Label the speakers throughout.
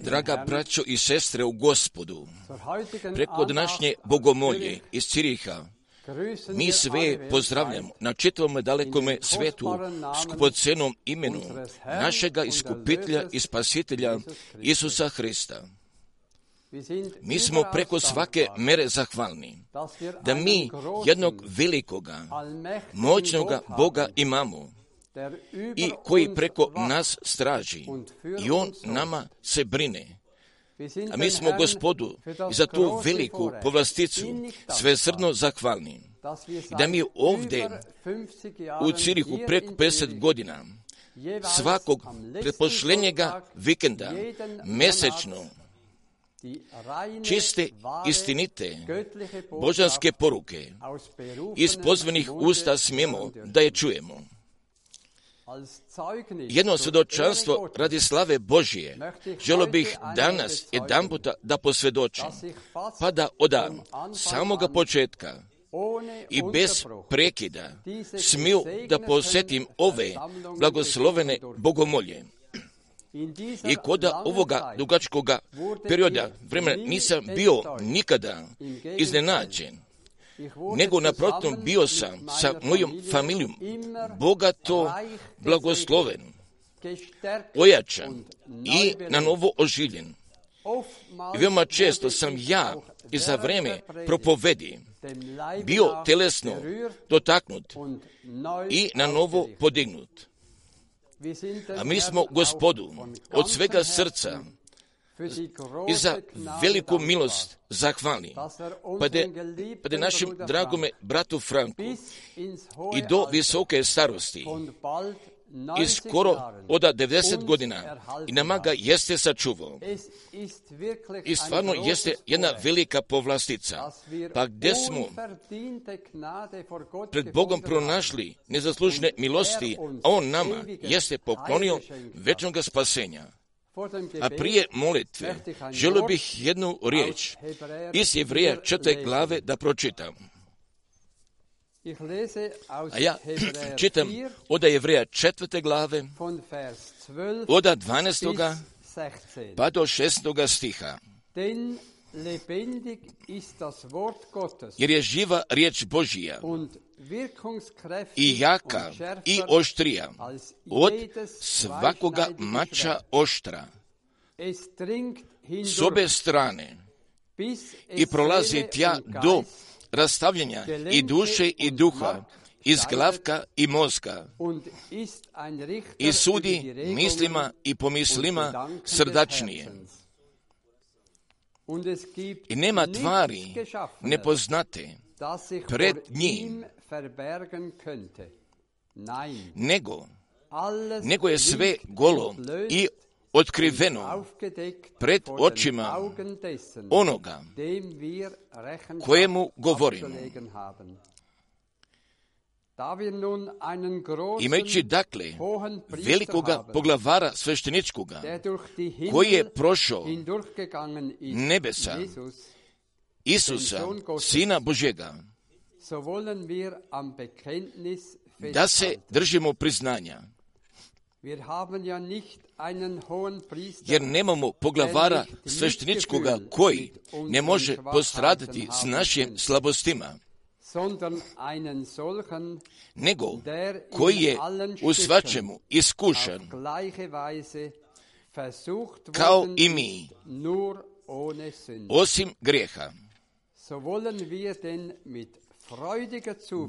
Speaker 1: Draga braćo i sestre u gospodu, preko današnje bogomolje iz Ciriha, mi sve pozdravljamo na čitavom dalekome svetu skupocenom imenu našega iskupitelja i spasitelja Isusa Hrista. Mi smo preko svake mere zahvalni da mi jednog velikoga, moćnoga Boga imamo i koji preko nas straži i on nama se brine. A mi smo gospodu i za tu veliku povlasticu sve srdno zahvalni. I da mi ovdje u Cirihu preko 50 godina svakog pretpošljenjega vikenda mesečno čiste, istinite, božanske poruke iz pozvanih usta smijemo da je čujemo. Jedno svjedočanstvo radi slave Božije. želo bih danas jedan puta da posvjedočim, pa da odam samoga početka i bez prekida smiju da posjetim ove blagoslovene bogomolje.
Speaker 2: I kod ovoga dugačkoga perioda vremena nisam bio nikada iznenađen, nego naprotiv bio sam sa mojom familijom bogato blagosloven, ojačan i na novo oživljen. I veoma često sam ja i za vreme propovedi bio telesno dotaknut i na novo podignut. A mi smo gospodu od svega srca i za veliku milost zahvali. Pa de, pa de našem dragome bratu Franku i do visoke starosti i skoro od 90 godina i nama ga jeste sačuvao. I stvarno jeste jedna velika povlastica. Pa gdje smo pred Bogom pronašli nezaslužne milosti, a On nama jeste poklonio večnog spasenja. A prije molitve želio bih jednu riječ iz Jevreja četvrte glave da pročitam. A ja čitam od Jevreja četvrte glave, od 12. pa do 6. stiha. Jer je živa riječ Božija i jaka i oštrija od svakoga mača oštra. S obe strane. i prolazi tja do rastavljanja i duše i duha, iz glavka i mozga. i sudi mislima i pomislima srdačnije. I nema tvari nepoznate pred njim, nego, nego je sve golo i otkriveno pred očima onoga kojemu govorimo. Imajući dakle velikoga poglavara svešteničkoga koji je prošao nebesa Isusa, Sina Božega, da se držimo priznanja. Jer nemamo poglavara svešteničkoga koji ne može postradati s našim slabostima, nego koji je u svačemu iskušan kao i mi, osim grijeha.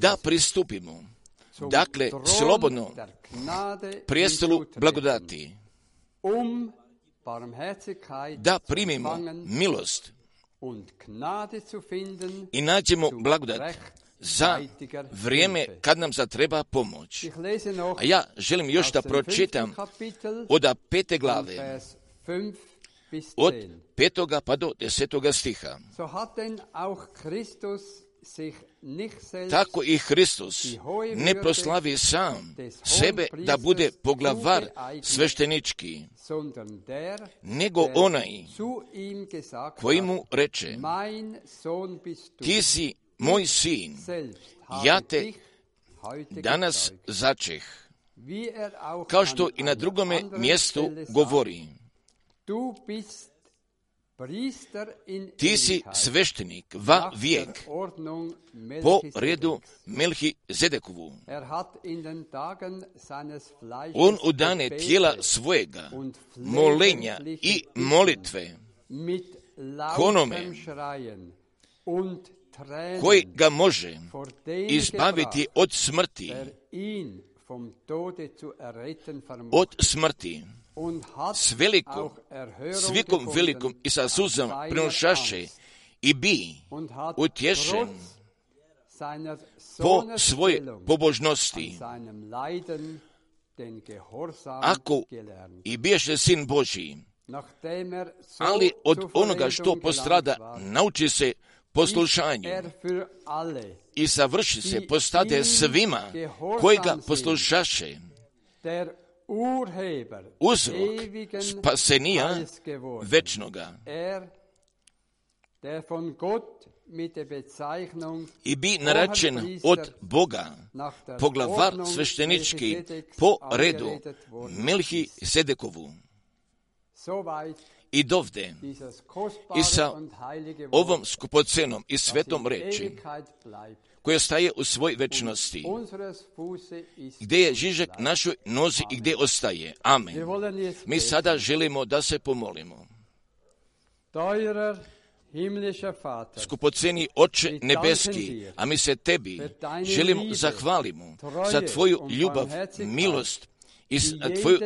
Speaker 2: Da pristupimo. Dakle, slobodno prijestolu blagodati. Da primimo milost. i nađemo blagodat za vrijeme kad nam zatreba pomoć. A ja želim još da pročitam od pete glave, od petoga pa do desetoga stiha. Tako i Hristos ne proslavi sam sebe da bude poglavar sveštenički, nego onaj koji mu reče, ti si moj sin, ja te danas začeh, kao što i na drugome mjestu govori. Ti si sveštenik va vijek. po redu Melhi Zedekovu. On u dane tijela svojega molenja i molitve konome koji ga može izbaviti od smrti. od smrti s velikom, s vikom velikom i sa suzom prinošaše i bi utješen po svojoj pobožnosti. Ako i biješe sin Božji, ali od onoga što postrada nauči se poslušanju. i savrši se postade svima koji ga poslušaše uzrok. Spasenija večnoga. I bi naračen od Boga poglavar sveštenički po redu Melhi Sedekovu.
Speaker 1: i dovde i sa ovom skupocenom i svetom reči koja staje u svoj večnosti, gdje je Žižek našoj nozi i gdje ostaje. Amen. Mi sada želimo da se pomolimo. Skupoceni Oče nebeski, a mi se Tebi želimo zahvalimo za Tvoju ljubav, milost i Tvoju,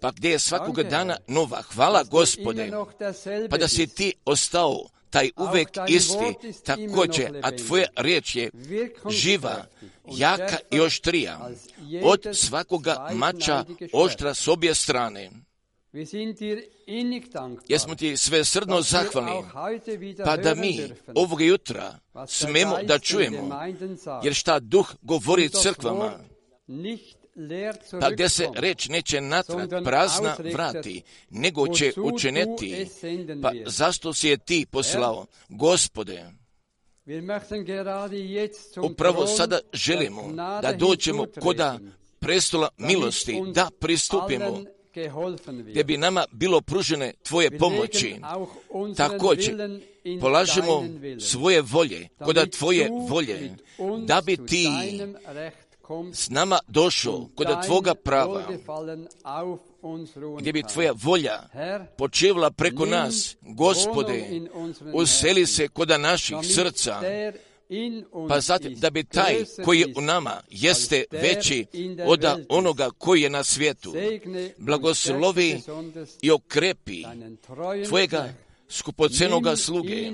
Speaker 1: pa gdje je svakoga dana nova. Hvala Gospode, pa da si Ti ostao taj uvek isti, također, a Tvoja riječ je živa, jaka i oštrija, od svakoga mača oštra s obje strane. Jesmo ti sve srdno zahvalni, pa da mi ovog jutra smemo da čujemo, jer šta duh govori crkvama, pa gdje se reč neće natrat prazna vrati, nego će učeneti, pa zašto si je ti poslao, gospode? Upravo sada želimo da dođemo koda prestola milosti, da pristupimo gdje bi nama bilo pružene Tvoje pomoći. Također, polažemo svoje volje, koda Tvoje volje, da bi Ti s nama došao kod Tvoga prava, gdje bi Tvoja volja počevala preko nas, Gospode, useli se kod naših srca, pa zatim da bi taj koji je u nama jeste veći od onoga koji je na svijetu. Blagoslovi i okrepi Tvojega skupocenoga sluge,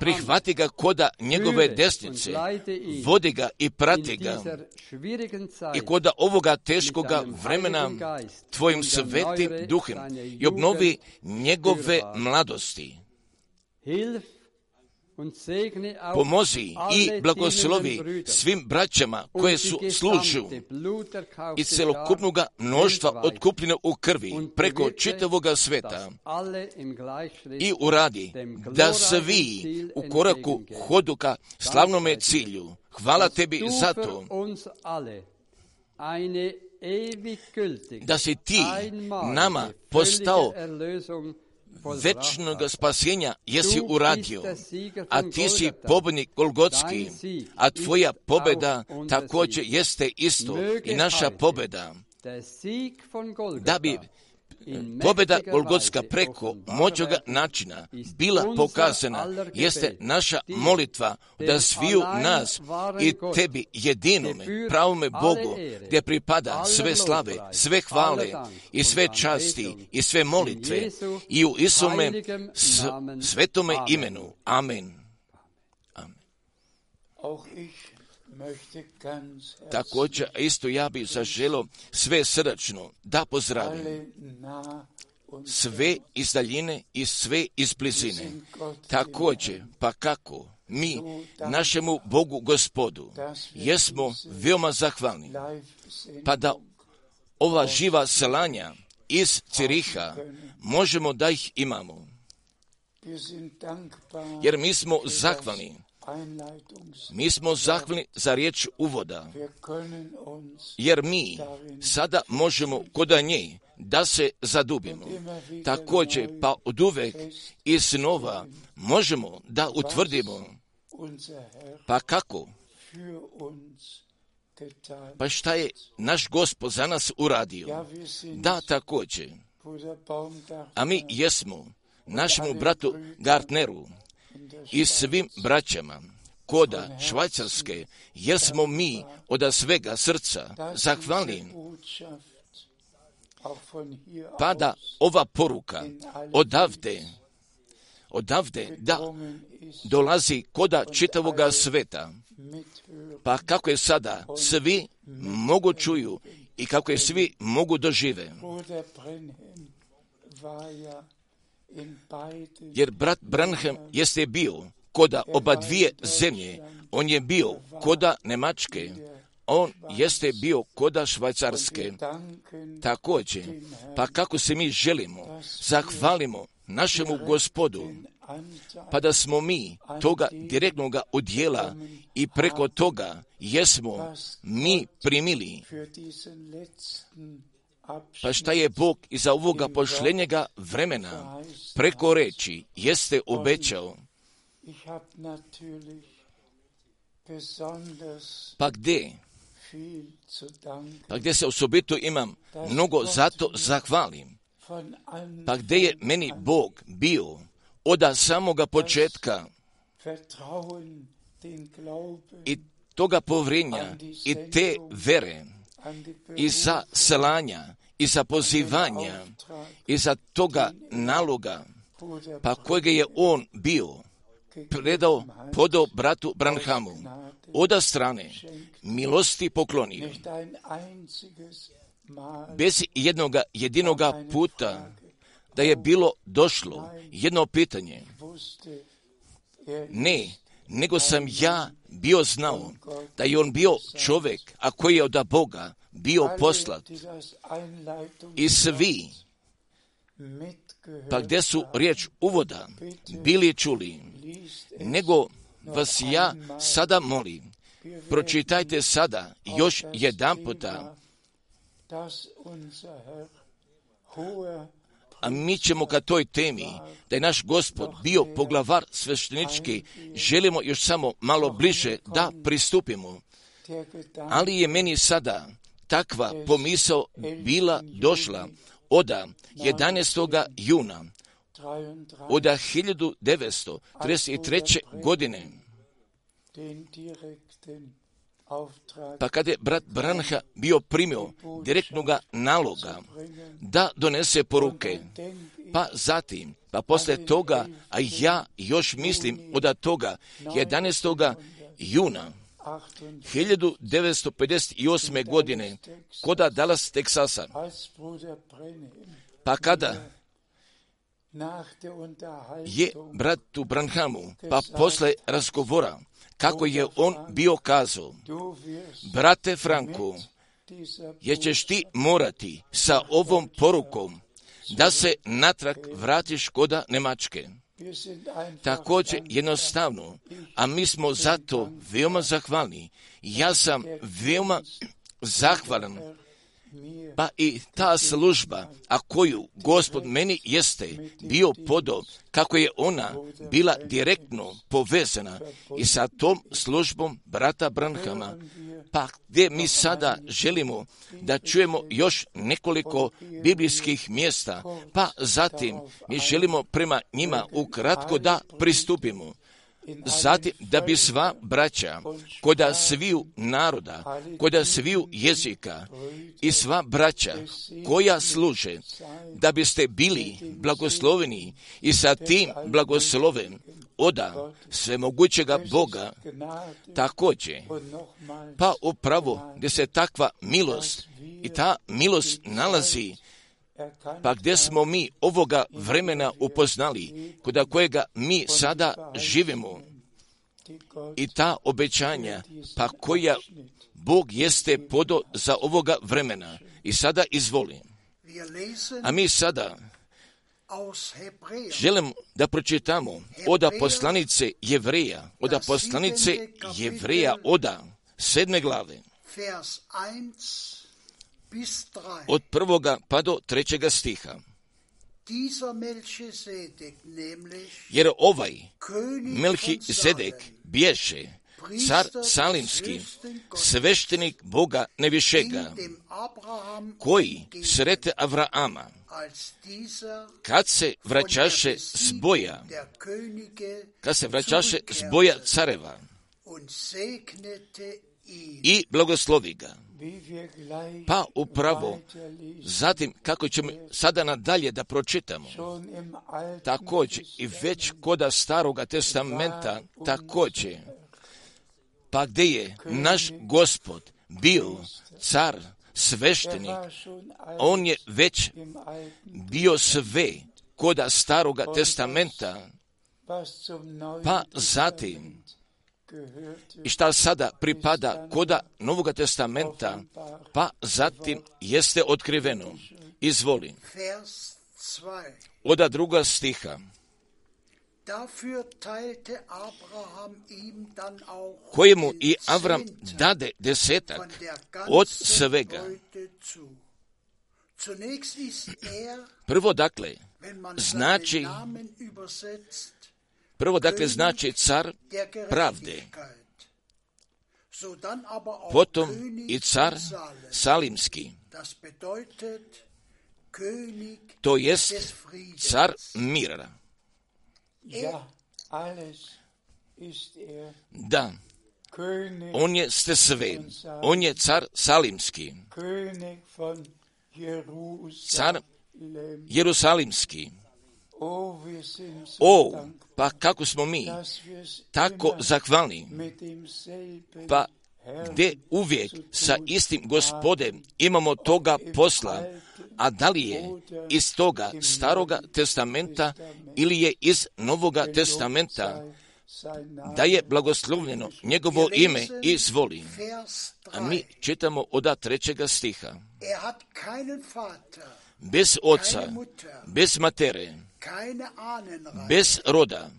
Speaker 1: prihvati ga koda njegove desnice, vodi ga i prati ga. i koda ovoga teškoga vremena tvojim svetim duhem i obnovi njegove mladosti pomozi i blagoslovi svim braćama koje su služu i celokupnog mnoštva otkupljene u krvi preko čitavoga sveta. i uradi da svi u koraku hodu ka slavnome cilju. Hvala tebi za to. da si ti nama postao večnog spasenja jesi uradio, a ti si pobjednik Golgotski, a tvoja pobjeda također jeste isto i naša pobjeda. Da bi pobjeda Golgotska preko moćoga načina bila pokazana, jeste naša molitva da sviju nas i tebi jedinome, pravome Bogu, gdje pripada sve slave, sve hvale i sve časti i sve molitve i u Isume svetome imenu. Amen. Amen. Također, isto ja bih zaželo sve srdačno da pozdravim sve iz daljine i sve iz blizine. Također, pa kako mi našemu Bogu gospodu jesmo veoma zahvalni, pa da ova živa selanja iz Ciriha možemo da ih imamo. Jer mi smo zahvalni mi smo zahvalni za riječ uvoda, jer mi sada možemo kod nje da se zadubimo. Također, pa od uvek i snova možemo da utvrdimo, pa kako? Pa šta je naš gospod za nas uradio? Da, također. A mi jesmo našemu bratu Gartneru i svim braćama koda Švajcarske, jer smo mi od svega srca pa da ova poruka odavde, odavde da dolazi koda čitavoga sveta, pa kako je sada svi mogu čuju i kako je svi mogu dožive. Jer brat Branham jeste bio koda oba dvije zemlje, on je bio koda Nemačke, on jeste bio koda Švajcarske. Također, pa kako se mi želimo, zahvalimo našemu gospodu, pa da smo mi toga direktnog udjela i preko toga jesmo mi primili Pa šta je Bog iza ovoga pošljenjega vremena preko reći jeste obećao? Pa gdje? Pa gdje se osobito imam mnogo zato zahvalim. Pa gdje je meni Bog bio od samoga početka i toga povrenja i te vere i za selanja i za pozivanja i za toga naloga pa kojega je on bio predao podo bratu Branhamu oda strane milosti poklonio bez jednoga jedinoga puta da je bilo došlo jedno pitanje. Ne, nego sam ja bio znao da je on bio čovjek, a koji je od Boga bio poslat. I svi, pa gdje su riječ uvoda bili čuli, nego vas ja sada molim, pročitajte sada još jedan puta a mi ćemo ka toj temi, da je naš gospod bio poglavar sveštenički, želimo još samo malo bliže da pristupimo. Ali je meni sada takva pomisao bila došla oda 11. juna od 1933. godine. Pa kad je brat Branha bio primio direktnog naloga da donese poruke, pa zatim, pa posle toga, a ja još mislim od toga 11. juna 1958. godine koda Dallas, Teksasa, pa kada je bratu Branhamu, pa posle razgovora, kako je on bio kazao, brate Franku, je ćeš ti morati sa ovom porukom da se natrag vratiš koda Nemačke. Također jednostavno, a mi smo zato veoma zahvalni. Ja sam veoma zahvalan pa i ta služba, a koju gospod meni jeste bio podo, kako je ona bila direktno povezana i sa tom službom brata Branhama, pa gdje mi sada želimo da čujemo još nekoliko biblijskih mjesta, pa zatim mi želimo prema njima ukratko da pristupimo. Zatim, da bi sva braća, koda sviju naroda, koda sviju jezika i sva braća koja služe, da biste bili blagosloveni i sa tim blagoslovem oda svemogućega Boga također. Pa upravo gdje se takva milost i ta milost nalazi pa gdje smo mi ovoga vremena upoznali, kod kojega mi sada živimo i ta obećanja, pa koja Bog jeste podo za ovoga vremena. I sada izvolim. A mi sada želim da pročitamo oda poslanice Jevreja, oda poslanice Jevreja, oda sedme glave od prvoga pa do trećega stiha. Jer ovaj Melchi Zedek bješe car Salimski, sveštenik Boga nevišega, koji srete Avraama, kad se vraćaše s boja, kad se vraćaše s boja careva i blagoslovi ga. Pa upravo, zatim kako ćemo sada nadalje da pročitamo, također i već koda staroga testamenta, također, pa gdje je naš gospod bio car, sveštenik, on je već bio sve koda staroga testamenta, pa zatim i šta sada pripada koda Novog testamenta, pa zatim jeste otkriveno. Izvoli. Oda druga stiha. Kojemu i Avram dade desetak od svega. Prvo dakle, znači Prvo dakle znači car pravde, potom i car salimski, to jest car mira. Da, on je ste sve, on je car salimski, car jerusalimski. O, pa kako smo mi tako zahvalni, pa gdje uvijek sa istim gospodem imamo toga posla, a da li je iz toga staroga testamenta ili je iz novoga testamenta, da je blagoslovljeno njegovo ime i izvoli. A mi čitamo od trećega stiha. Bez oca, bez matere, bez roda,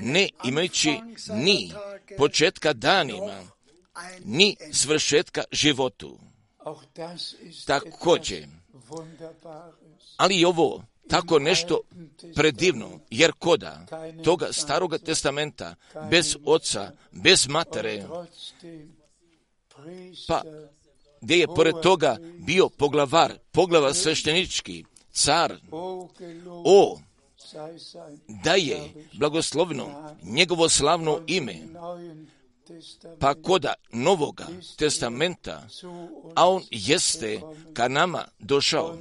Speaker 1: ne imajući ni početka danima, ni svršetka životu. Također, ali i ovo tako nešto predivno, jer koda toga staroga testamenta, bez oca, bez matere, pa gdje je pored toga bio poglavar, poglavar sveštenički, car, o, da je blagoslovno njegovo slavno ime, pa koda novoga testamenta, a on jeste ka nama došao,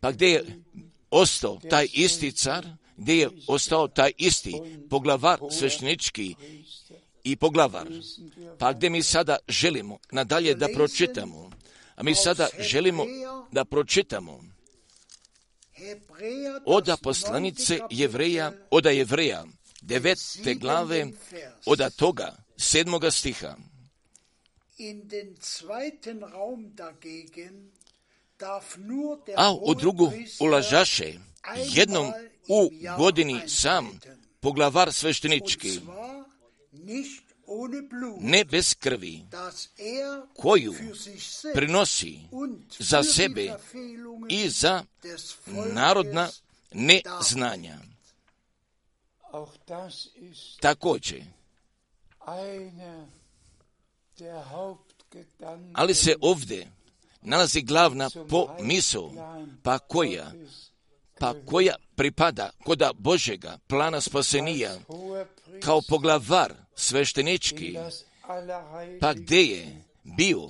Speaker 1: pa gdje je ostao taj isti car, gdje je ostao taj isti poglavar sveštenički i poglavar, pa gdje mi sada želimo nadalje da pročitamo, a mi sada želimo da pročitamo oda poslanice Jevreja, oda Jevreja, devete glave, oda toga, sedmoga stiha. A u drugu ulažaše jednom u godini sam poglavar sveštenički, ne bez krvi, koju prinosi za sebe i za narodna neznanja. Također, ali se ovdje nalazi glavna pomisao, pa koja, pa koja pripada koda Božega plana spasenija kao poglavar sveštenički, pa gdje je bio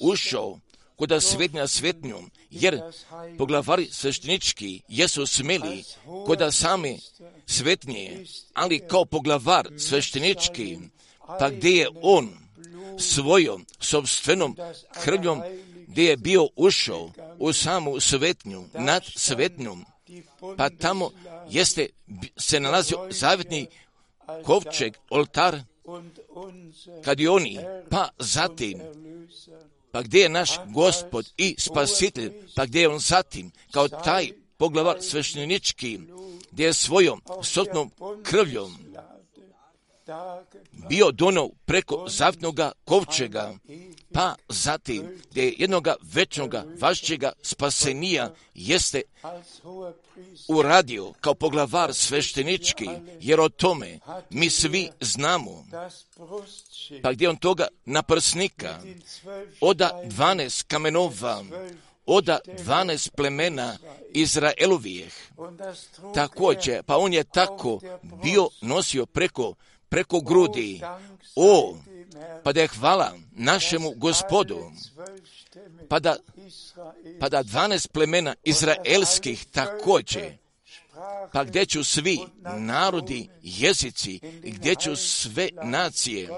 Speaker 1: ušao koda svetnja svetnjom, jer poglavari sveštenički jesu smeli koda same svetnje, ali kao poglavar sveštenički, pa gdje je on svojom sobstvenom krvljom gdje je bio ušao u samu svetnju, nad svetnjom, pa tamo jeste se nalazio zavjetni kovčeg, oltar, kad je oni, pa zatim, pa gdje je naš gospod i spasitelj, pa gdje je on zatim, kao taj poglavar sveštenički, gdje je svojom sotnom krvljom bio dono preko zavtnoga kovčega, pa zatim gdje je jednoga večnoga vašćega spasenija jeste uradio kao poglavar sveštenički, jer o tome mi svi znamo. Pa gdje on toga naprsnika, oda dvanest kamenova, oda dvanest plemena Izraelovijeh. Također, pa on je tako bio nosio preko preko grudi. O, pa da je hvala našemu gospodu, pa da, pa da 12 plemena izraelskih također, pa gdje ću svi narodi, jezici, gdje ću sve nacije,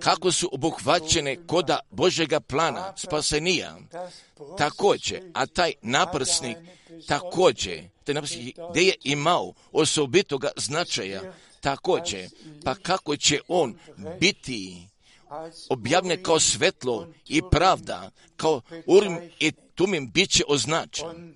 Speaker 1: kako su obuhvaćene koda Božega plana spasenija, također, a taj naprsnik također, taj naprsnik gdje je imao osobitoga značaja, također, pa kako će on biti objavljen kao svetlo i pravda, kao urim i tumim bit će označen.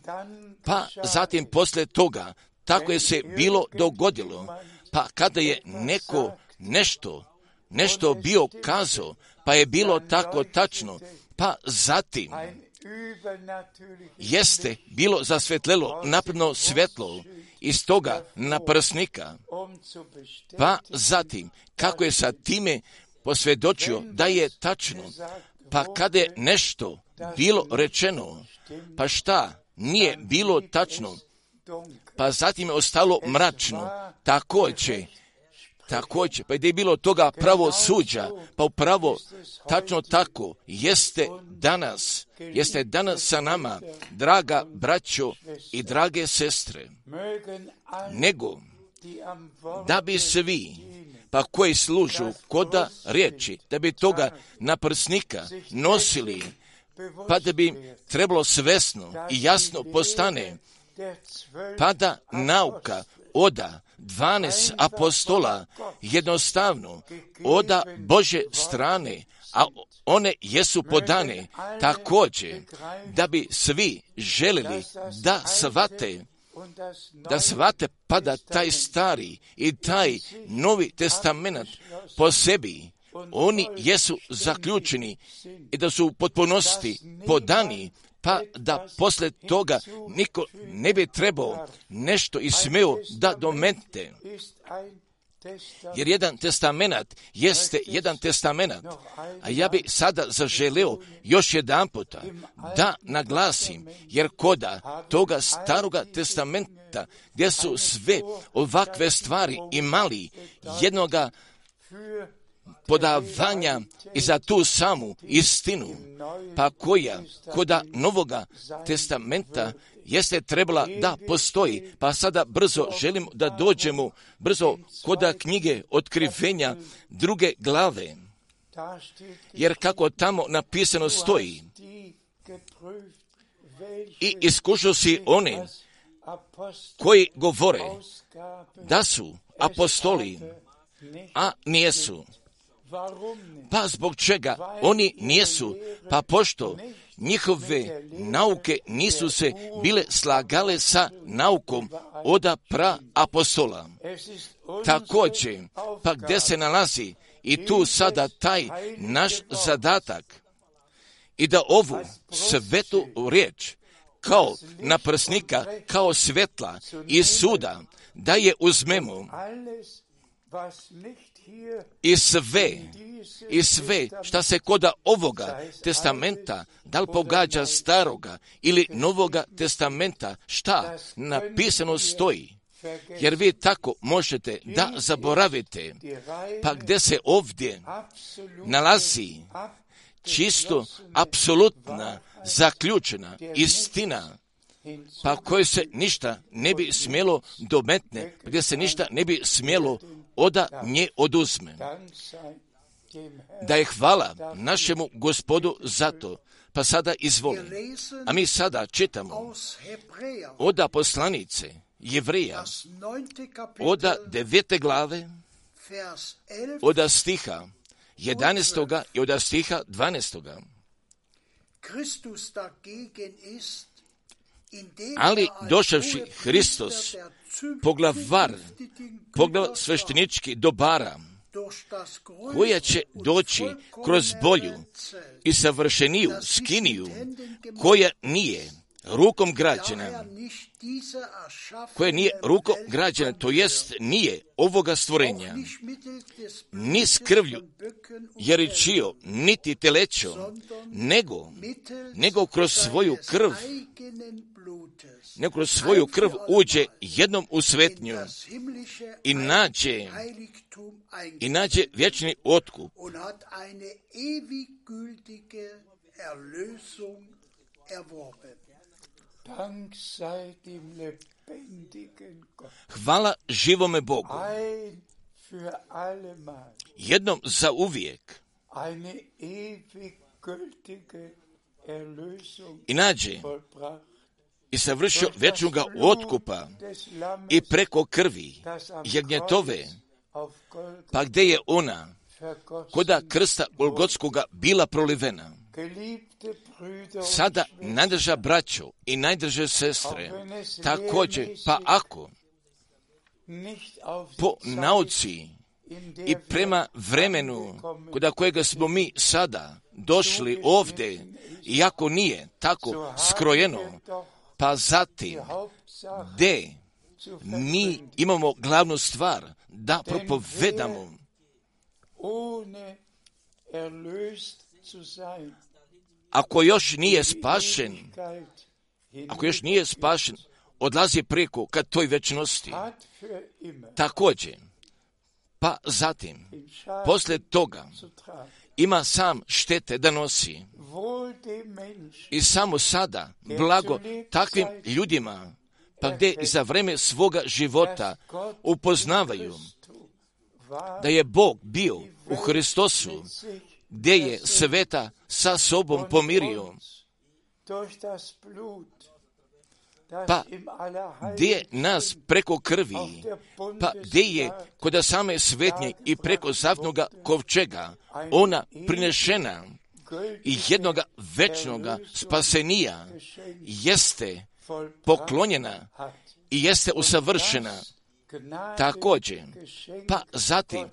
Speaker 1: Pa zatim posle toga, tako je se bilo dogodilo, pa kada je neko nešto nešto bio kazao, pa je bilo tako tačno, pa zatim jeste bilo zasvetlelo napredno svetlo iz toga naprsnika, pa zatim kako je sa time posvjedočio da je tačno, pa kada je nešto bilo rečeno, pa šta nije bilo tačno, pa zatim je ostalo mračno, također također, pa gdje je bilo toga pravo suđa, pa upravo tačno tako jeste danas, jeste danas sa nama, draga braćo i drage sestre, nego da bi svi, pa koji služu koda riječi, da bi toga naprsnika nosili, pa da bi trebalo svesno i jasno postane, pa da nauka oda 12 apostola jednostavno oda Bože strane, a one jesu podane također da bi svi želili da svate da svate pada taj stari i taj novi testament po sebi. oni jesu zaključeni i da su u potpunosti podani pa da posle toga niko ne bi trebao nešto i smeo da domente. Jer jedan testamenat jeste jedan testamenat, a ja bi sada zaželeo još jedan puta da naglasim, jer koda toga staroga testamenta gdje su sve ovakve stvari imali jednoga podavanja i za tu samu istinu, pa koja koda Novoga testamenta jeste trebala da postoji, pa sada brzo želim da dođemo brzo koda knjige otkrivenja druge glave, jer kako tamo napisano stoji, i iskušao si one koji govore da su apostoli, a nijesu. Pa zbog čega? Oni nijesu? Pa pošto njihove nauke nisu se bile slagale sa naukom oda pra apostola. Također, pa gdje se nalazi? I tu sada taj naš zadatak. I da ovu svetu riječ kao naprsnika, kao svetla i suda, da je uzmemo i sve, i sve šta se koda ovoga testamenta, da li pogađa staroga ili novoga testamenta, šta napisano stoji. Jer vi tako možete da zaboravite, pa gdje se ovdje nalazi čisto, apsolutna, zaključena istina, pa koje se ništa ne bi smjelo dometne, gdje se ništa ne bi smjelo oda nje oduzme. Da je hvala našemu gospodu za to. Pa sada izvoli. A mi sada čitamo oda poslanice Jevrija, oda devete glave, oda stiha 11. i oda stiha 12. Ali došavši Hristos, poglavar, poglav sveštenički dobara, koja će doći kroz bolju i savršeniju skiniju, koja nije rukom građana, koje nije rukom građana, to jest nije ovoga stvorenja, ni s krvlju jeričio, niti telećo, nego, nego kroz svoju krv nego kroz svoju krv uđe jednom u svetnju i nađe i nađe vječni otkup. Hvala živome Bogu. Jednom za uvijek. I nađe i savršio vječnoga otkupa i preko krvi jagnjetove, pa gdje je ona? Koda krsta Golgotskoga bila prolivena. Sada najdrža braćo i najdrže sestre, također, pa ako? Po nauci i prema vremenu kod kojega smo mi sada došli ovdje, iako nije tako skrojeno, pa zatim, gdje mi imamo glavnu stvar da propovedamo. ako još nije spašen, ako još nije spašen, odlazi preko kad toj večnosti. Također, pa zatim, poslije toga, ima sam štete da nosi. I samo sada, blago takvim ljudima, pa gdje i za vreme svoga života upoznavaju da je Bog bio u Hristosu, gdje je sveta sa sobom pomirio. Pa gdje nas preko krvi, pa gdje je kod same svetnje i preko zavnoga kovčega ona prinešena i jednoga večnoga spasenija jeste poklonjena i jeste usavršena. također. Pa zatim,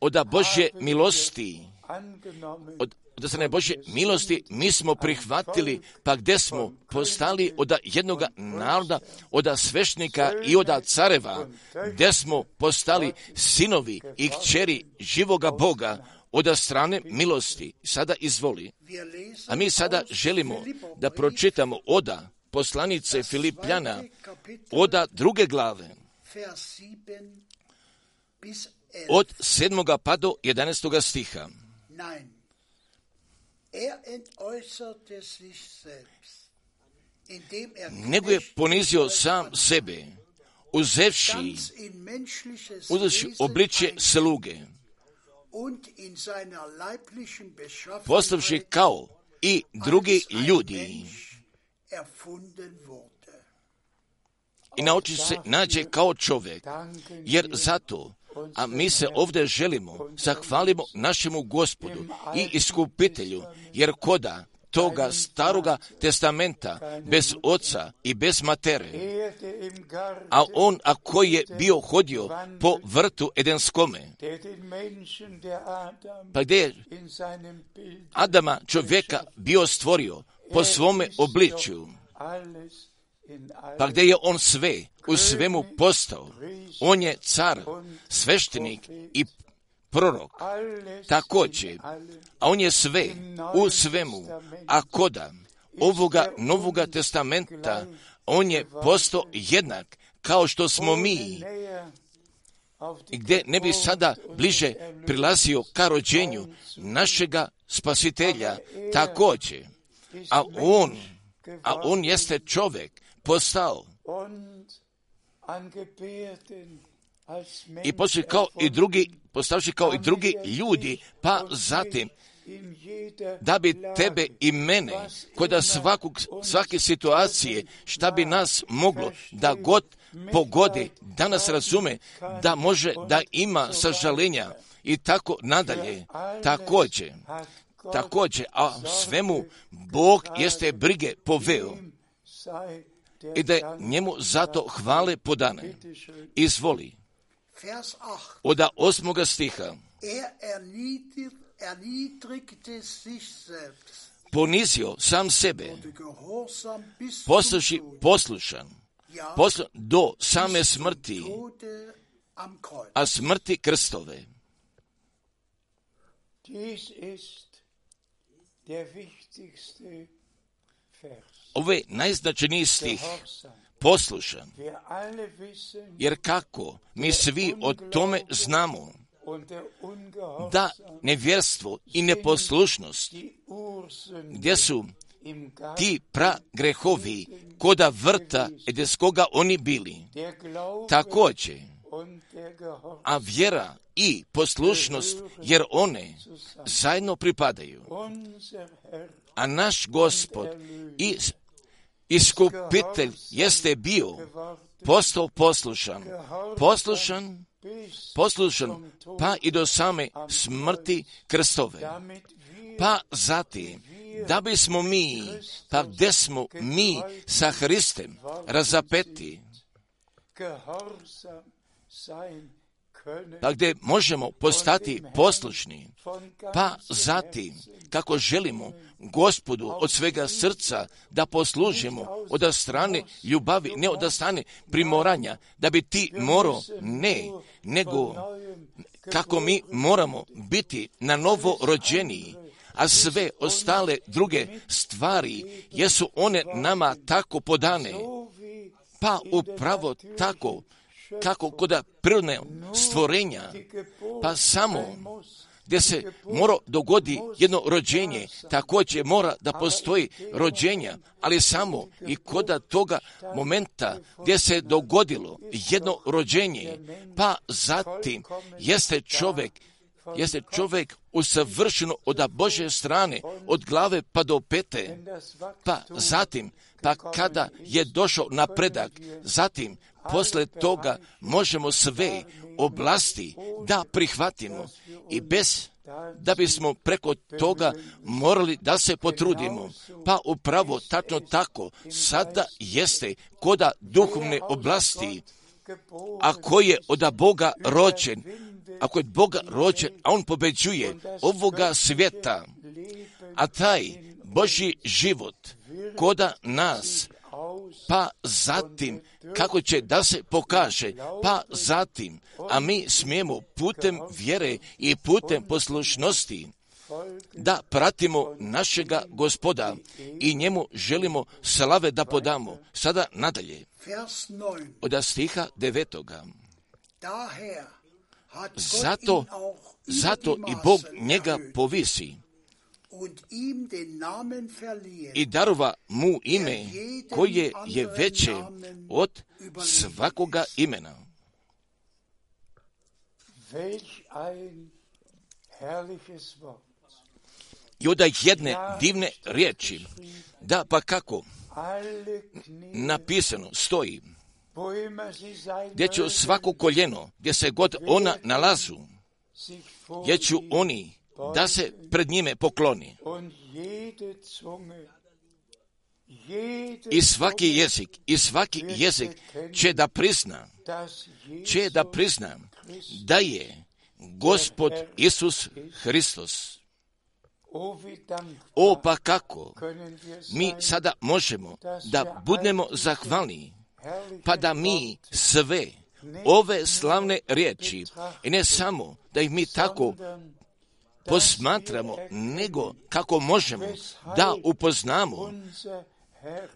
Speaker 1: od Božje milosti, od, od strane Božje milosti mi smo prihvatili, pa gdje smo postali od jednog naroda, od svešnika i od careva, gdje smo postali sinovi i kćeri živoga Boga, od strane milosti. Sada izvoli. A mi sada želimo da pročitamo oda poslanice Filipljana, oda druge glave, od sedmoga pa do jedanestoga stiha. Nego je ponizio sam sebe, uzevši, uzevši obličje sluge, postavši kao i drugi ljudi. I nauči se nađe kao čovjek, jer zato, a mi se ovdje želimo, zahvalimo našemu gospodu i iskupitelju, jer koda toga staroga testamenta, bez oca i bez matere, a on, a koji je bio hodio po vrtu Edenskome, pa gdje je Adama čovjeka bio stvorio po svome obličju, pa gdje je on sve, u svemu postao. On je car, sveštenik i prorok. Također, a on je sve, u svemu, a koda? Ovoga novoga testamenta, on je postao jednak, kao što smo mi, gdje ne bi sada bliže prilazio ka rođenju našega spasitelja, također, a on, a on jeste čovjek, postao. I poslije kao i drugi, postavši kao i drugi ljudi, pa zatim da bi tebe i mene, kod svakog, svake situacije, šta bi nas moglo da god pogodi, da nas razume, da može da ima sažalenja i tako nadalje. Također, također, a svemu Bog jeste brige poveo i da njemu zato hvale podane. Izvoli. Od osmoga stiha. Ponizio sam sebe, postaši poslušan, poslu, do same smrti, a smrti krstove. Ovo je najznačajniji stih, poslušan, jer kako? Mi svi o tome znamo, da nevjerstvo i neposlušnost, gdje su ti pra grehovi koda vrta edeskoga oni bili, također, a vjera i poslušnost, jer one zajedno pripadaju. A naš gospod i iskupitelj jeste bio, postao poslušan, poslušan, poslušan, pa i do same smrti krstove. Pa zatim, da bismo mi, pa gdje smo mi sa Hristem razapeti, pa gdje možemo postati poslušni, pa zatim kako želimo gospodu od svega srca da poslužimo od strane ljubavi, ne od strane primoranja, da bi ti morao, ne, nego kako mi moramo biti na novo rođeniji, a sve ostale druge stvari jesu one nama tako podane, pa upravo tako kako kod prirodne stvorenja, pa samo gdje se mora dogodi jedno rođenje, također mora da postoji rođenja, ali samo i kod toga momenta gdje se dogodilo jedno rođenje, pa zatim jeste čovjek jeste čovjek usavršeno od Bože strane, od glave pa do pete, pa zatim, pa kada je došao napredak, zatim, posle toga možemo sve oblasti da prihvatimo i bez da bismo preko toga morali da se potrudimo. Pa upravo tačno tako sada jeste koda duhovne oblasti, a ko je od Boga rođen, ako je Boga rođen, a on pobeđuje ovoga svijeta, a taj Boži život koda nas, pa zatim kako će da se pokaže, pa zatim, a mi smijemo putem vjere i putem poslušnosti da pratimo našega gospoda i njemu želimo slave da podamo. Sada nadalje, od stiha devetoga. Zato, zato i Bog njega povisi i darova mu ime koje je veće od svakoga imena. I od jedne divne riječi, da pa kako napisano stoji, gdje će svako koljeno, gdje se god ona nalazu, gdje ću oni da se pred njime pokloni. I svaki jezik, i svaki jezik će da prizna, će da prizna da je Gospod Isus Hristos. O pa kako mi sada možemo da budemo zahvalni, pa da mi sve ove slavne riječi, i ne samo da ih mi tako posmatramo, nego kako možemo da upoznamo.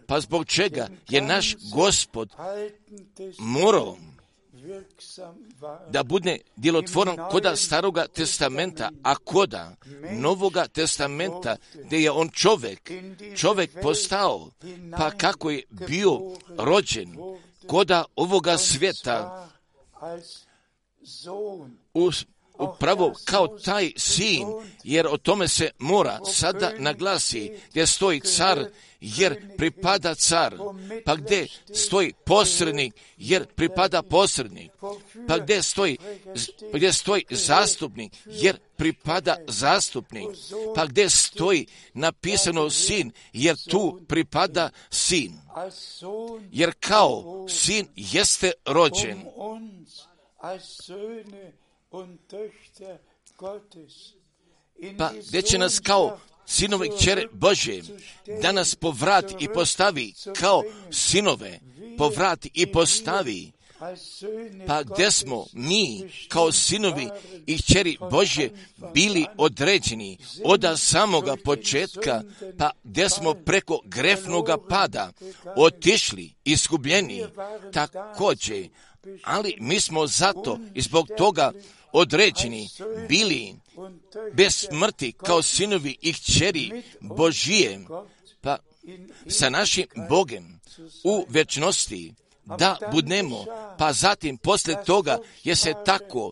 Speaker 1: Pa zbog čega je naš gospod morao da bude djelotvoran koda staroga testamenta, a koda novoga testamenta, gdje je on čovjek, čovjek postao, pa kako je bio rođen koda ovoga svijeta u upravo kao taj sin, jer o tome se mora sada naglasi, gdje stoji car, jer pripada car, pa gdje stoji posrednik, jer pripada posrednik, pa gdje stoji, pa gdje stoji zastupnik, jer pripada zastupnik, pa gdje stoji napisano sin, jer tu pripada sin, jer kao sin jeste rođen, pa gdje će nas kao sinove kćere Bože da nas povrati i postavi kao sinove, povrati i postavi, pa gdje smo mi kao sinovi i kćeri Bože bili određeni od samoga početka, pa gdje smo preko grefnoga pada otišli, iskubljeni, također, ali mi smo zato i zbog toga određeni bili bez smrti kao sinovi i kćeri Božije, pa sa našim Bogem u večnosti da budemo, pa zatim posle toga je se tako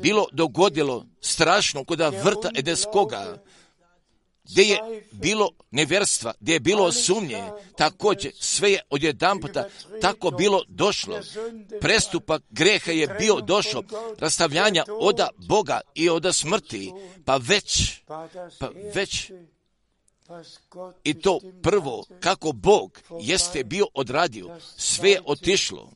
Speaker 1: bilo dogodilo strašno kod vrta Edeskoga, gdje je bilo neverstva, gdje je bilo sumnje, također sve je odjedan puta tako bilo došlo. Prestupak greha je bio došao, rastavljanja oda Boga i oda smrti, pa već, pa već. i to prvo kako Bog jeste bio odradio, sve je otišlo,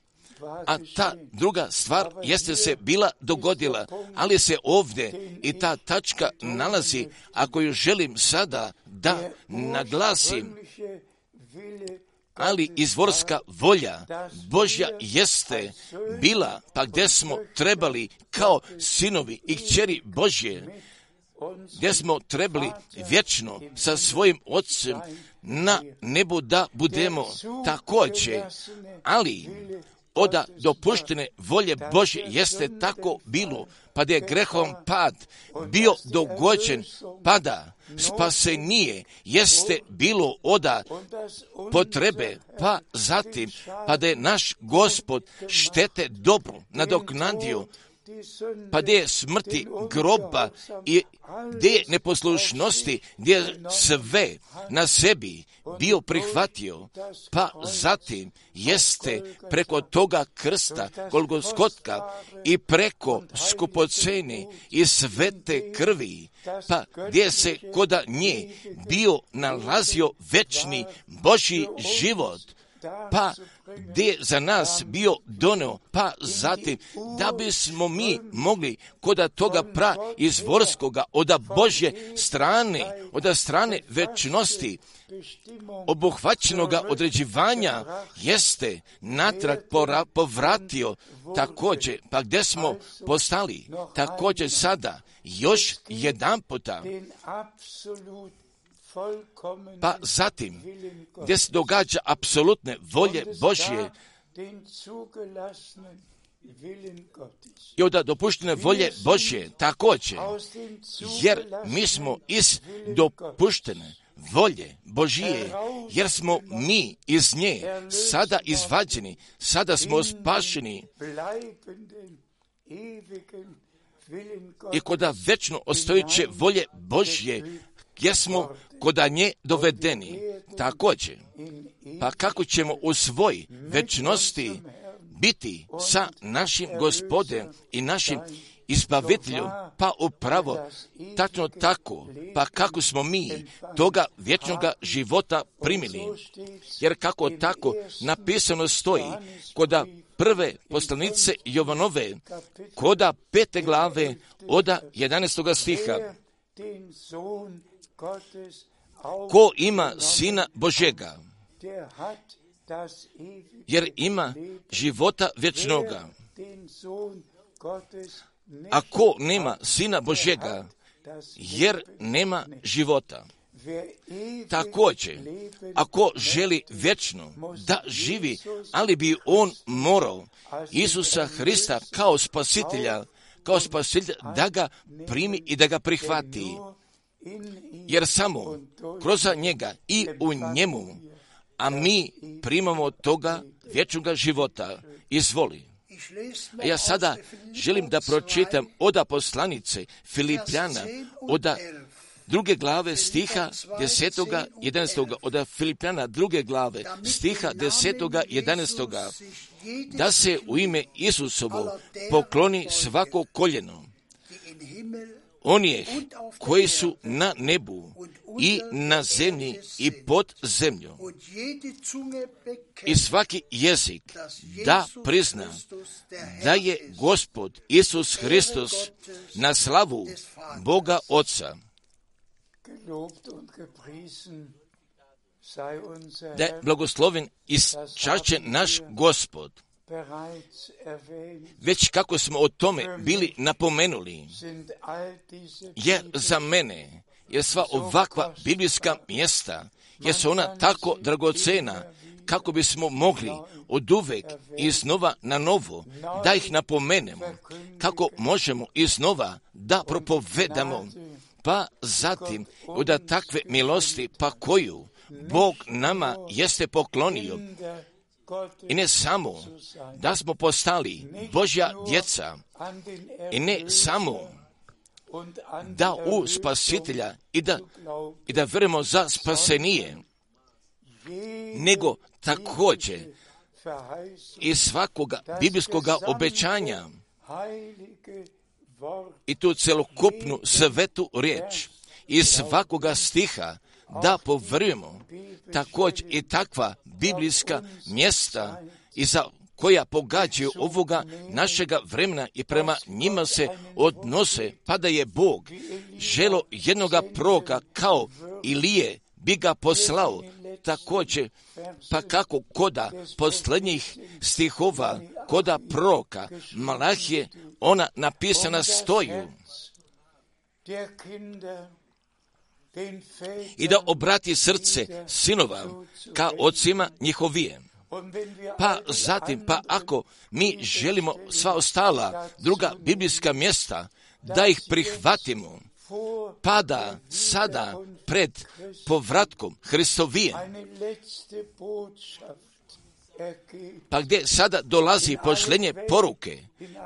Speaker 1: a ta druga stvar jeste se bila dogodila, ali se ovdje i ta tačka nalazi, ako ju želim sada da naglasim, ali izvorska volja Božja jeste bila, pa gdje smo trebali kao sinovi i kćeri Božje, gdje smo trebali vječno sa svojim ocem na nebu da budemo također, ali oda dopuštene volje Bože jeste tako bilo, pa da je grehom pad bio dogođen, pada spasenije jeste bilo oda potrebe, pa zatim, pa da je naš gospod štete dobro nadoknadio, pa gdje je smrti groba i gdje je neposlušnosti, gdje je sve na sebi bio prihvatio, pa zatim jeste preko toga krsta Golgoskotka i preko skupoceni i svete krvi, pa gdje se koda nje bio nalazio večni Boži život, pa gdje za nas bio donio, pa zatim da bismo mi mogli koda toga pra izvorskoga, oda Božje strane, oda strane večnosti, obuhvaćenoga određivanja jeste natrag povratio također, pa gdje smo postali? Također sada još jedan puta pa zatim, gdje se događa apsolutne volje Božje i od dopuštene volje Božje također, jer mi smo iz dopuštene volje Božije, jer smo mi iz nje sada izvađeni, sada smo spašeni. I koda večno ostojiće volje Božje, gdje smo koda nje dovedeni. Također, pa kako ćemo u svoj večnosti biti sa našim gospodem i našim izbaviteljom, pa upravo tačno tako, pa kako smo mi toga vječnoga života primili. Jer kako tako napisano stoji, koda prve poslanice Jovanove, koda pete glave, oda 11. stiha, ko ima sina Božega, jer ima života vječnoga. A ko nema sina Božega, jer nema života. Također, ako želi vječno da živi, ali bi on morao Isusa Hrista kao spasitelja, kao spasitelja da ga primi i da ga prihvati jer samo kroz njega i u njemu, a mi primamo toga vječnoga života. Izvoli. Ja sada želim da pročitam oda poslanice Filipljana, oda druge glave stiha desetoga, jedanstoga, oda Filipljana druge glave stiha desetoga, jedanstoga, da se u ime Isusovo pokloni svako koljeno onih koji su na nebu i na zemlji i pod zemljom. I svaki jezik da prizna da je Gospod Isus Hristos na slavu Boga Oca. Da je blagosloven i naš Gospod već kako smo o tome bili napomenuli, je za mene je sva ovakva biblijska mjesta, je su ona tako dragocena, kako bismo mogli od uvek iznova na novo da ih napomenemo, kako možemo iznova da propovedamo, pa zatim od takve milosti pa koju Bog nama jeste poklonio, i ne samo da smo postali Božja djeca i ne samo da u spasitelja i da, i da verimo za spasenije, nego također i svakoga biblijskoga obećanja i tu celokupnu svetu riječ i svakoga stiha da povrujemo također i takva biblijska mjesta i za koja pogađaju ovoga našega vremena i prema njima se odnose, pa da je Bog želo jednoga proka kao Ilije bi ga poslao također, pa kako koda posljednjih stihova, koda proka, Malahije, ona napisana stoju. I da obrati srce sinova ka ocima njihovije. Pa zatim, pa ako mi želimo sva ostala druga biblijska mjesta, da ih prihvatimo, pada sada pred povratkom Hristovijem. Pa gdje sada dolazi pošlenje poruke,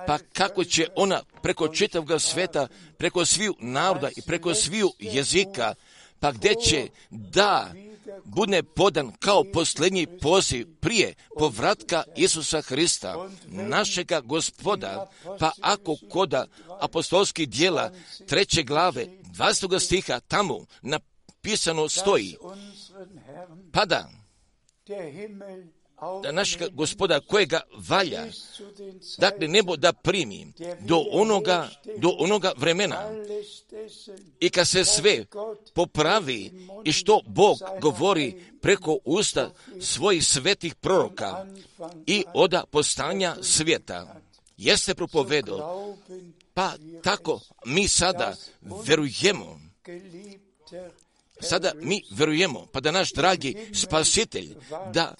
Speaker 1: pa kako će ona preko čitavog sveta, preko sviju naroda i preko sviju jezika, pa gdje će da bude podan kao posljednji poziv prije povratka Isusa Hrista, našega gospoda, pa ako koda apostolskih dijela treće glave, 20. stiha tamo napisano stoji, pada da naš gospoda kojega valja, dakle nebo da primi do onoga, do onoga vremena i kad se sve popravi i što Bog govori preko usta svojih svetih proroka i oda postanja svijeta. Jeste propovedao, pa tako mi sada verujemo Sada mi verujemo, pa da naš dragi spasitelj, da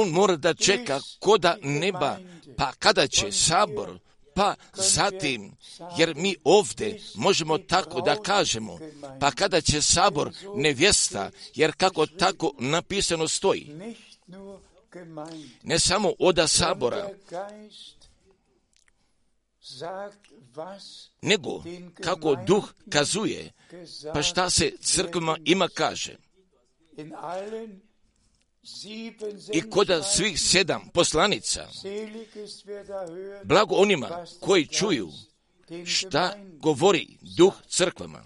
Speaker 1: on mora da čeka koda neba, pa kada će sabor, pa zatim, jer mi ovdje možemo tako da kažemo, pa kada će sabor nevjesta, jer kako tako napisano stoji, ne samo oda sabora, nego kako duh kazuje, pa šta se crkvama ima kaže i koda svih sedam poslanica, blago onima koji čuju šta govori duh crkvama.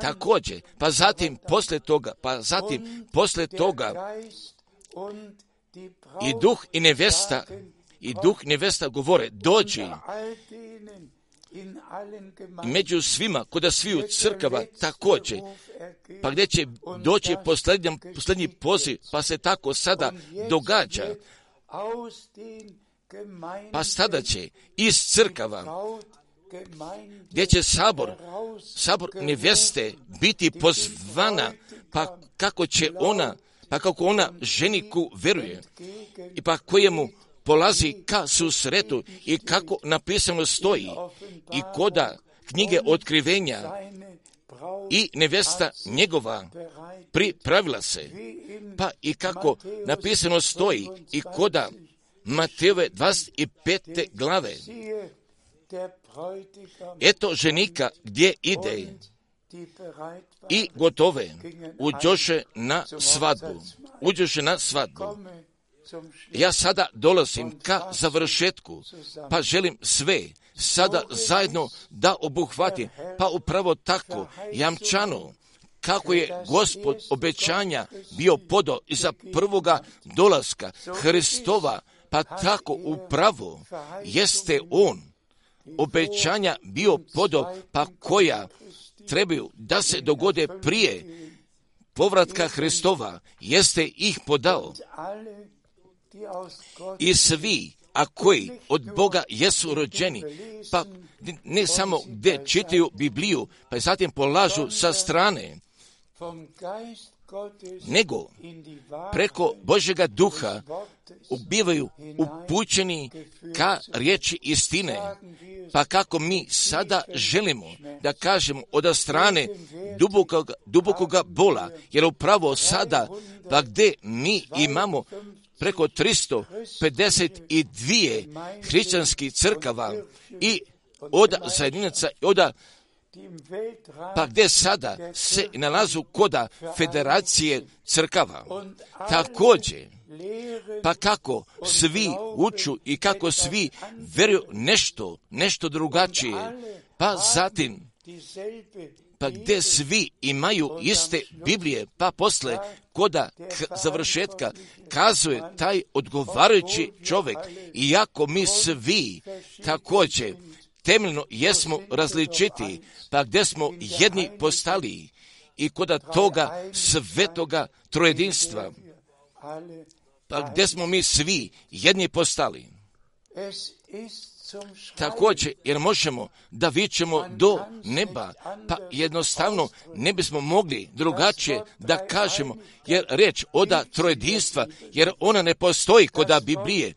Speaker 1: Također, pa zatim posle toga, pa zatim posle toga i duh i nevesta i duh nevesta govore, dođi među svima, koda sviju crkava također, pa gdje će doći posljednji poziv, pa se tako sada događa. Pa sada će iz crkava, gdje će sabor, sabor neveste biti pozvana, pa kako će ona, pa kako ona ženiku veruje i pa kojemu polazi ka susretu i kako napisano stoji i koda knjige otkrivenja i nevesta njegova pripravila se, pa i kako napisano stoji i koda Mateve 25. glave. Eto ženika gdje ide i gotove uđoše na svadbu. Uđoše na svadbu. Ja sada dolazim ka završetku, pa želim sve sada zajedno da obuhvatim, pa upravo tako jamčano kako je gospod obećanja bio podo iza prvoga dolaska Hristova, pa tako upravo jeste on obećanja bio podo, pa koja trebaju da se dogode prije povratka Hristova, jeste ih podao i svi, a koji od Boga jesu rođeni, pa ne samo gdje čitaju Bibliju, pa zatim polažu sa strane, nego preko Božega duha ubivaju upućeni ka riječi istine. Pa kako mi sada želimo da kažemo od strane dubokoga, dubokoga bola, jer upravo sada, pa gdje mi imamo preko 352 hrišćanskih crkava i od zajedinaca, od pa gdje sada se nalazu koda federacije crkava. Također, pa kako svi uču i kako svi veruju nešto, nešto drugačije, pa zatim pa gdje svi imaju iste Biblije, pa posle koda završetka kazuje taj odgovarajući čovjek, iako mi svi također temeljno jesmo različiti, pa gdje smo jedni postali i koda toga svetoga trojedinstva, pa gdje smo mi svi jedni postali. Također, jer možemo da vićemo do neba, pa jednostavno ne bismo mogli drugačije da kažemo, jer reč oda trojedinstva, jer ona ne postoji koda Biblije,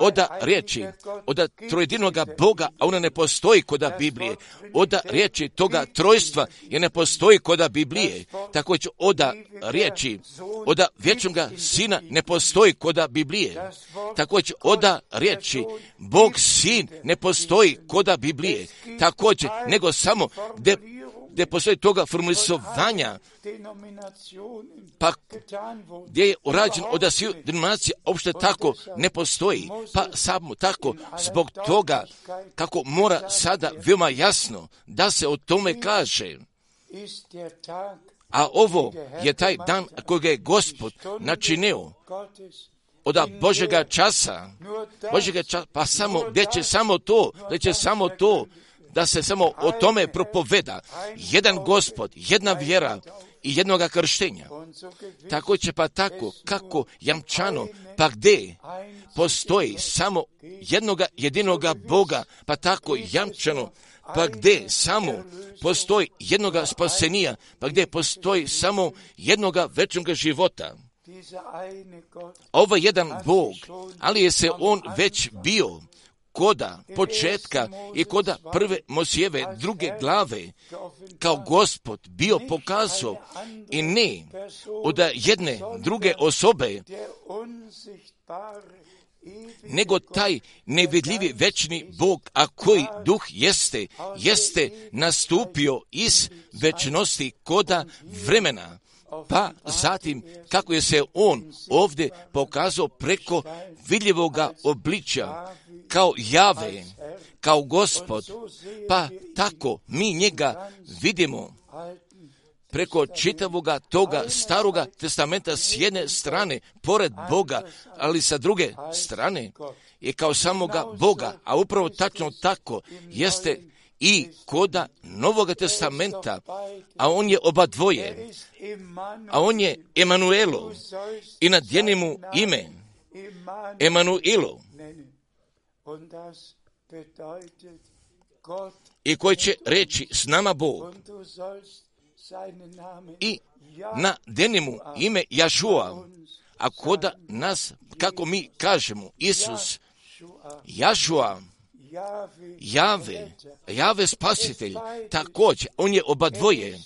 Speaker 1: oda riječi, oda trojedinoga Boga, a ona ne postoji koda Biblije, oda riječi toga trojstva je ne postoji koda Biblije, također oda riječi, oda vječnoga Sina ne postoji koda Biblije, također oda riječi, Bog Sin ne postoji koda Biblije, također, nego samo gdje gdje postoji toga formulisovanja, pa gdje je urađen od svih denominacija, uopšte tako ne postoji, pa samo tako zbog toga kako mora sada veoma jasno da se o tome kaže. A ovo je taj dan kojeg je Gospod načinio od Božega časa, Božega časa, pa samo, gdje će samo to, gdje će samo to da se samo o tome propoveda. Jedan gospod, jedna vjera i jednoga krštenja. Tako će pa tako, kako jamčano, pa gdje postoji samo jednoga jedinoga Boga, pa tako jamčano, pa gdje samo postoji jednoga spasenija, pa gdje postoji samo jednoga večnoga života. Ovo je jedan Bog, ali je se on već bio koda početka i koda prve Mosijeve druge glave kao gospod bio pokazao i ne od jedne druge osobe nego taj nevidljivi večni Bog, a koji duh jeste, jeste nastupio iz večnosti koda vremena. Pa zatim kako je se on ovdje pokazao preko vidljivoga obličja, kao jave, kao gospod, pa tako mi njega vidimo preko čitavoga toga staroga testamenta s jedne strane, pored Boga, ali sa druge strane je kao samoga Boga, a upravo tačno tako jeste i koda Novoga testamenta, a on je oba dvoje, a on je Emanuelo i na mu ime Emanuelo i koji će reći s nama Bog. i na denimu ime Jašua, a koda nas, kako mi kažemo, Isus, Jašua, Jave, Jave spasitelj, također, on je oba dvoje,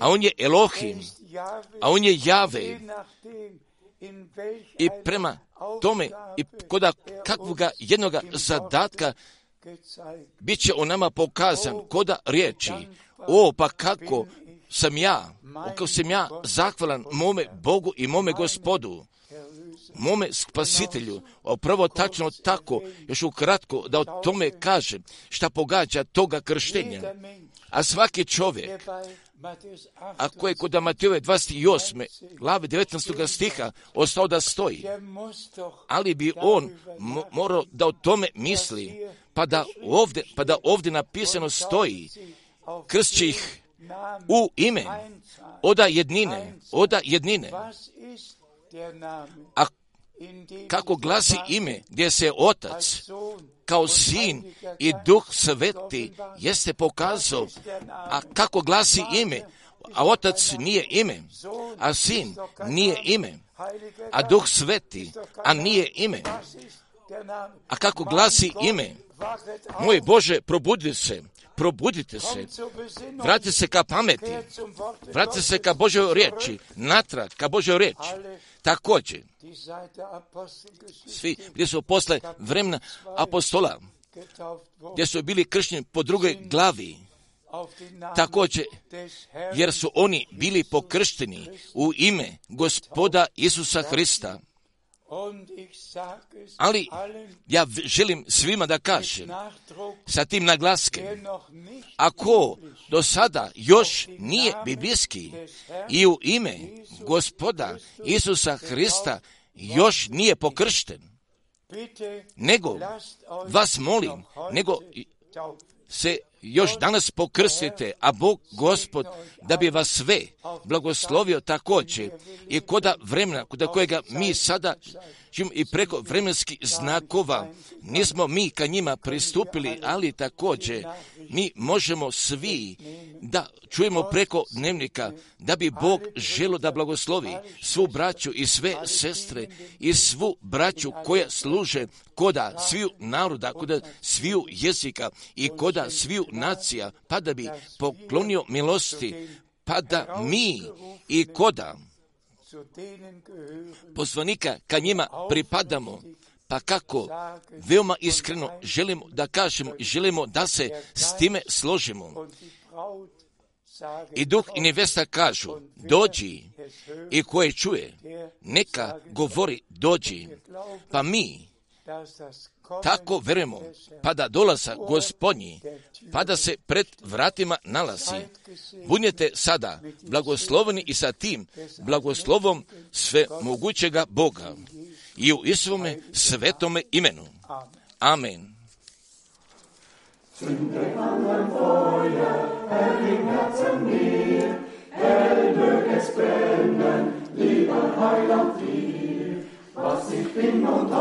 Speaker 1: a on je Elohim, a on je Jave, i prema tome i koda kakvoga jednoga zadatka bit će o nama pokazan koda riječi o pa kako sam ja, kako sam ja zahvalan mome Bogu i mome gospodu, mome spasitelju, prvo tačno tako, još ukratko da o tome kažem šta pogađa toga krštenja. A svaki čovjek ako je kod Matejove 28. glave 19. stiha ostao da stoji, ali bi on morao da o tome misli, pa da ovdje, pa da ovdje napisano stoji, krst će ih u ime, oda jednine, oda jednine. A kako glasi ime gdje se otac kao sin i duh sveti jeste pokazao, a kako glasi ime, a otac nije ime, a sin nije ime, a duh sveti, a nije ime. A kako glasi ime? Moj Bože, probudi se, probudite se, vratite se ka pameti, vratite se ka Božoj riječi, natrag ka Božoj riječi. Također, svi gdje su posle vremena apostola, gdje su bili kršćeni po drugoj glavi, također, jer su oni bili pokršteni u ime gospoda Isusa Hrista.
Speaker 2: Ali ja želim svima da kažem sa tim naglaskem, ako do sada još nije biblijski i u ime gospoda Isusa Hrista još nije pokršten, nego vas molim, nego se još danas pokrstite, a Bog Gospod da bi vas sve blagoslovio također. I koda vremena, koda kojega mi sada i preko vremenskih znakova nismo mi ka njima pristupili, ali također mi možemo svi da čujemo preko dnevnika da bi Bog želo da blagoslovi svu braću i sve sestre i svu braću koja služe koda sviju naroda, koda sviju jezika i koda sviju nacija, pa da bi poklonio milosti, pa da mi i koda poslanika ka njima pripadamo, pa kako? veoma iskreno želimo da kažemo i želimo da se s time složimo. I duh i nevesta kažu, dođi, i koje čuje, neka govori, dođi, pa mi tako verujemo, pa da dolaza gospodnji, pa da se pred vratima nalazi. Budnjete sada blagosloveni i sa tim blagoslovom sve mogućega Boga i u Isuvome svetome imenu. Amen. Was ich bin und